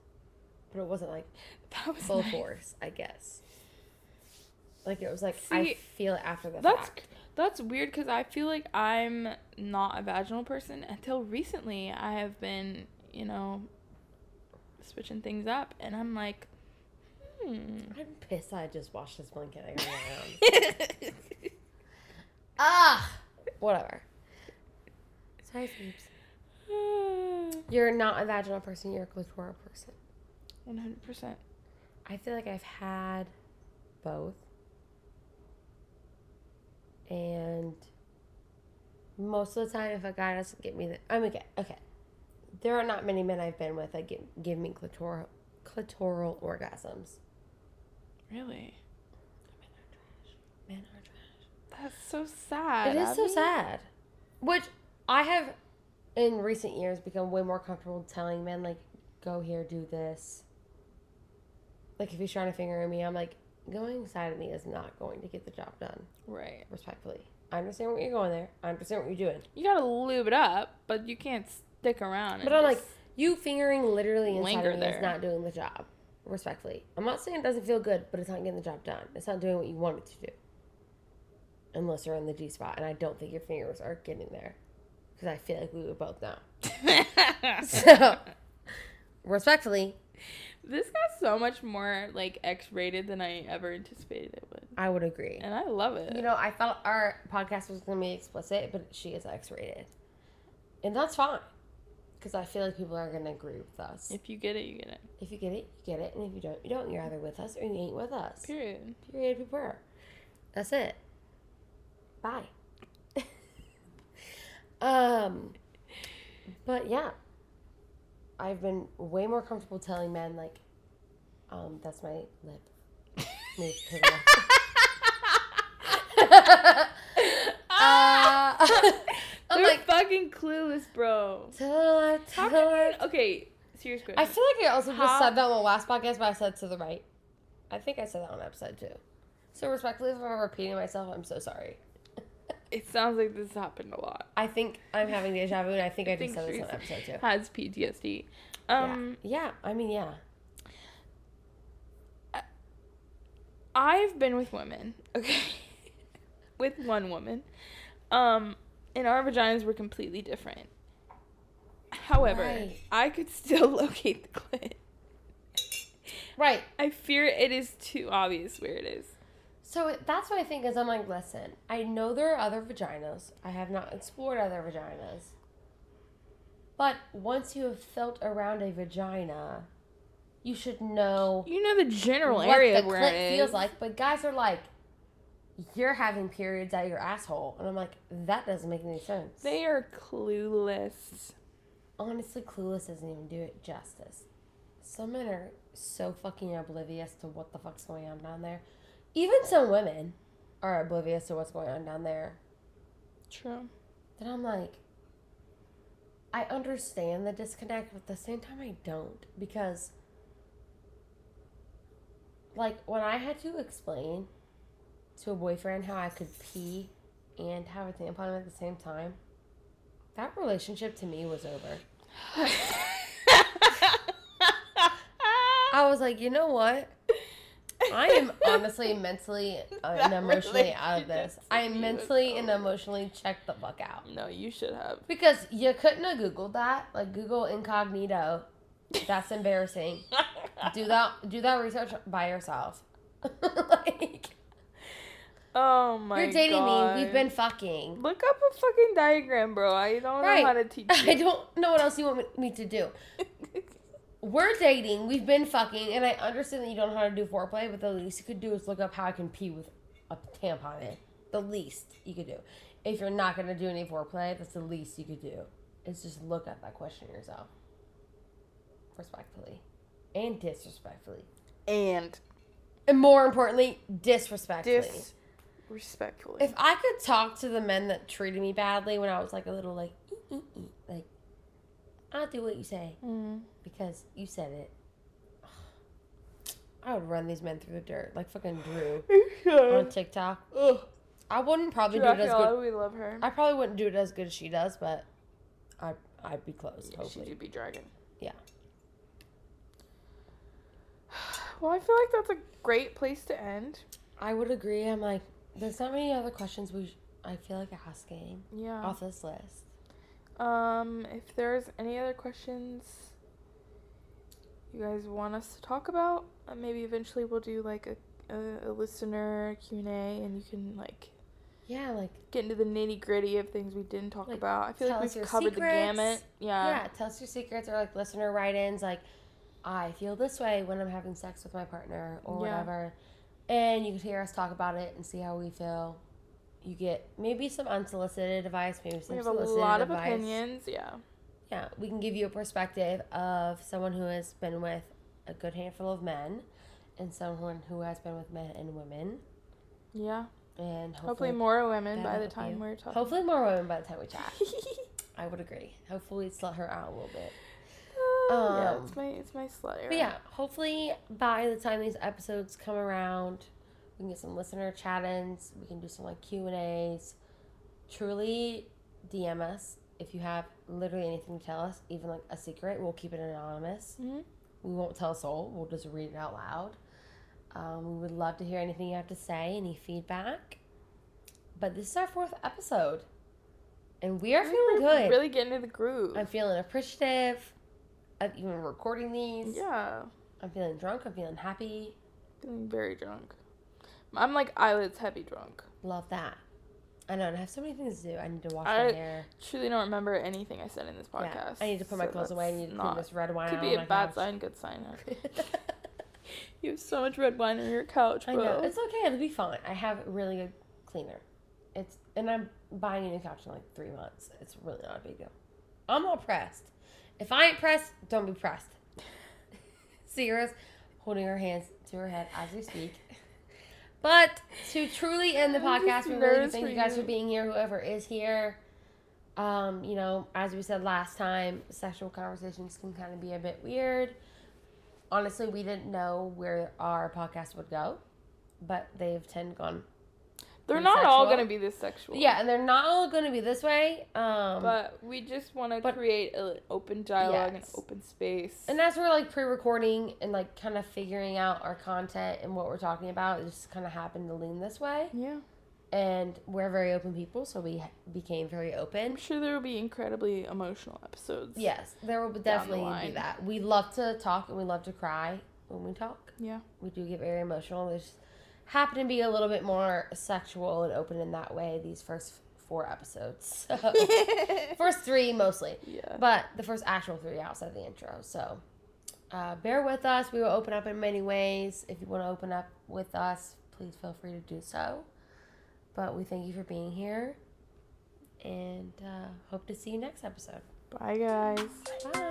but it wasn't like That was full nice. force, I guess. Like it was like I feel it after the That's fact. that's weird because I feel like I'm not a vaginal person until recently. I have been, you know, switching things up, and I'm like, hmm. I'm pissed. I just washed this blanket. I around. ah, whatever. Sorry, Phoebes. You're not a vaginal person. You're a clitoral person. One hundred percent. I feel like I've had both. And most of the time, if a guy doesn't get me the, I'm okay. Okay, there are not many men I've been with that give, give me clitoral clitoral orgasms. Really? Men are trash. Men are trash. That's so sad. It is so sad. Which I have, in recent years, become way more comfortable telling men like, "Go here, do this." Like if he's trying to finger me, I'm like, going inside of me is not going to get the job done. Right. Respectfully, I understand what you're going there. I understand what you're doing. You gotta lube it up, but you can't stick around. But I'm like, you fingering literally inside of me there. is not doing the job. Respectfully, I'm not saying it doesn't feel good, but it's not getting the job done. It's not doing what you want it to do. Unless you're in the G spot, and I don't think your fingers are getting there, because I feel like we would both know. So, respectfully, this got so much more like X-rated than I ever anticipated it would, I would agree. and I love it. You know, I thought our podcast was going to be explicit, but she is X-rated, and that's fine, because I feel like people are going to agree with us. if you get it, you get it. If you get it, you get it, and if you don't, you don't. You're either with us or you ain't with us. Period. Period. People are. That's it. Bye. um, but yeah, I've been way more comfortable telling men like, um, that's my lip. Move to the left. uh, I'm They're like, fucking clueless, bro. to the left, to the left. you? Okay, serious question. I feel like I also just How- said that on the last podcast, but I said to the right. I think I said that on episode two. So respectfully, if I'm repeating myself, I'm so sorry. It sounds like this happened a lot. I think I'm having deja vu, and I think I, I just think said this on episode two. Has PTSD. Um, yeah. yeah, I mean, yeah. I've been with women, okay, with one woman, um, and our vaginas were completely different. However, Right. I could still locate the clit. Right. I fear it is too obvious where it is. So that's what I think is I'm like, listen, I know there are other vaginas. I have not explored other vaginas. But once you have felt around a vagina, you should know You know the general what area the where clit it feels like. But guys are like, you're having periods at your asshole. And I'm like, that doesn't make any sense. They are clueless. honestly, Clueless doesn't even do it justice. Some men are so fucking oblivious to what the fuck's going on down there. Even some women are oblivious to what's going on down there. True. Then I'm like, I understand the disconnect, but at the same time, I don't. Because, like, when I had to explain to a boyfriend how I could pee and have a tampon at the same time, that relationship to me was over. I was like, you know what? I am honestly mentally uh, and emotionally out of this. I am mentally and emotionally checked the fuck out. no, you should have. Because you couldn't have Googled that. Like Google incognito. That's embarrassing. do that do that research by yourself. like oh my god you're dating God. me. We've been fucking. Look up a fucking diagram, bro. I don't Right. know how to teach I don't know what else you want me to do. We're dating. We've been fucking, and I understand that you don't know how to do foreplay, but the least you could do is look up how I can pee with a tampon in. The least you could do. If you're not gonna do any foreplay, that's the least you could do. Is just look at that question yourself, respectfully, and disrespectfully, and and more importantly, disrespectfully. disrespectfully. If I could talk to the men that treated me badly when I was like a little like, "Ee, ee, ee," like, I'll do what you say Mm. because you said it. I would run these men through the dirt like fucking Drew on TikTok. Ugh. I wouldn't probably do it as good. we love her. I probably wouldn't do it as good as she does, but I I'd be close. Yeah, she'd be dragon. Yeah. Well, I feel like that's a great place to end. I would agree. I'm like, there's not many other questions we. Sh- I feel like asking Yeah. off this list. Um, if there's any other questions you guys want us to talk about, uh, maybe eventually we'll do like a, a, a listener Q and A, and you can like Yeah, like get into the nitty gritty of things we didn't talk Like, about. I feel like we've covered the gamut. Yeah. yeah, tell us your secrets or like listener write-ins. Like, I feel this way when I'm having sex with my partner or Yeah. whatever. And you can hear us talk about it and see how we feel. You get maybe some unsolicited advice, maybe some We have a lot of advice. opinions. Yeah. Yeah, we can give you a perspective of someone who has been with a good handful of men and someone who has been with men and women. Yeah. And Hopefully, hopefully, more women by the time you. we're talking. hopefully more women by the time we chat. I would agree. Hopefully, it's let her out a little bit. Uh, yeah, Um, it's my it's my slut era. But yeah, hopefully by the time these episodes come around, can get some listener chat-ins. We can do some like Q and A's. Truly, DM us if you have literally anything to tell us, even like a secret. We'll keep it anonymous. Mhm. We won't tell a soul. We'll just read it out loud. Um, we would love to hear anything you have to say, any feedback. But this is our fourth episode, and we are feeling good. Really getting into the groove. I'm feeling appreciative of even recording these. yeah. I'm feeling drunk. I'm feeling happy. Feeling very drunk. I'm like eyelids heavy drunk. Love that. I know, and I have so many things to do. I need to wash I- my hair. Truly don't remember anything I said in this podcast. Yeah, I need to put my clothes away. I need to clean this red wine Could be a bad couch. sign, good sign. You have so much red wine on your couch, I bro. know it's okay. It'll be fine. I have a really good cleaner. It's and I'm buying a new couch in like three months. It's really not a big deal. I'm not pressed. If I ain't pressed, don't be pressed. Sierra's holding her hands to her head as we speak. But to truly end the podcast, we really thank you guys for being here. Whoever is here, um, you know, as we said last time, sexual conversations can kind of be a bit weird. Honestly, we didn't know where our podcast would go, but they've tend gone. They're not all gonna be this sexual. Yeah, and they're not all going to be this way. Um, But we just want to create an open dialogue Yes. and open space. and as we're like pre-recording and like kind of figuring out our content and what we're talking about, it just kind of happened to lean this way. yeah, And we're very open people, so we became very open. I'm sure there will be incredibly emotional episodes. Yes, there will the definitely be that. We love to talk and we love to cry when we talk. Yeah. We do get very emotional. Just happen to be a little bit more sexual and open in that way these first four episodes. So, first three mostly, yeah. but the first actual three outside of the intro. So uh, bear with us. We will open up in many ways. If you want to open up with us, please feel free to do so. But we thank you for being here and uh, hope to see you next episode. Bye, guys. Bye.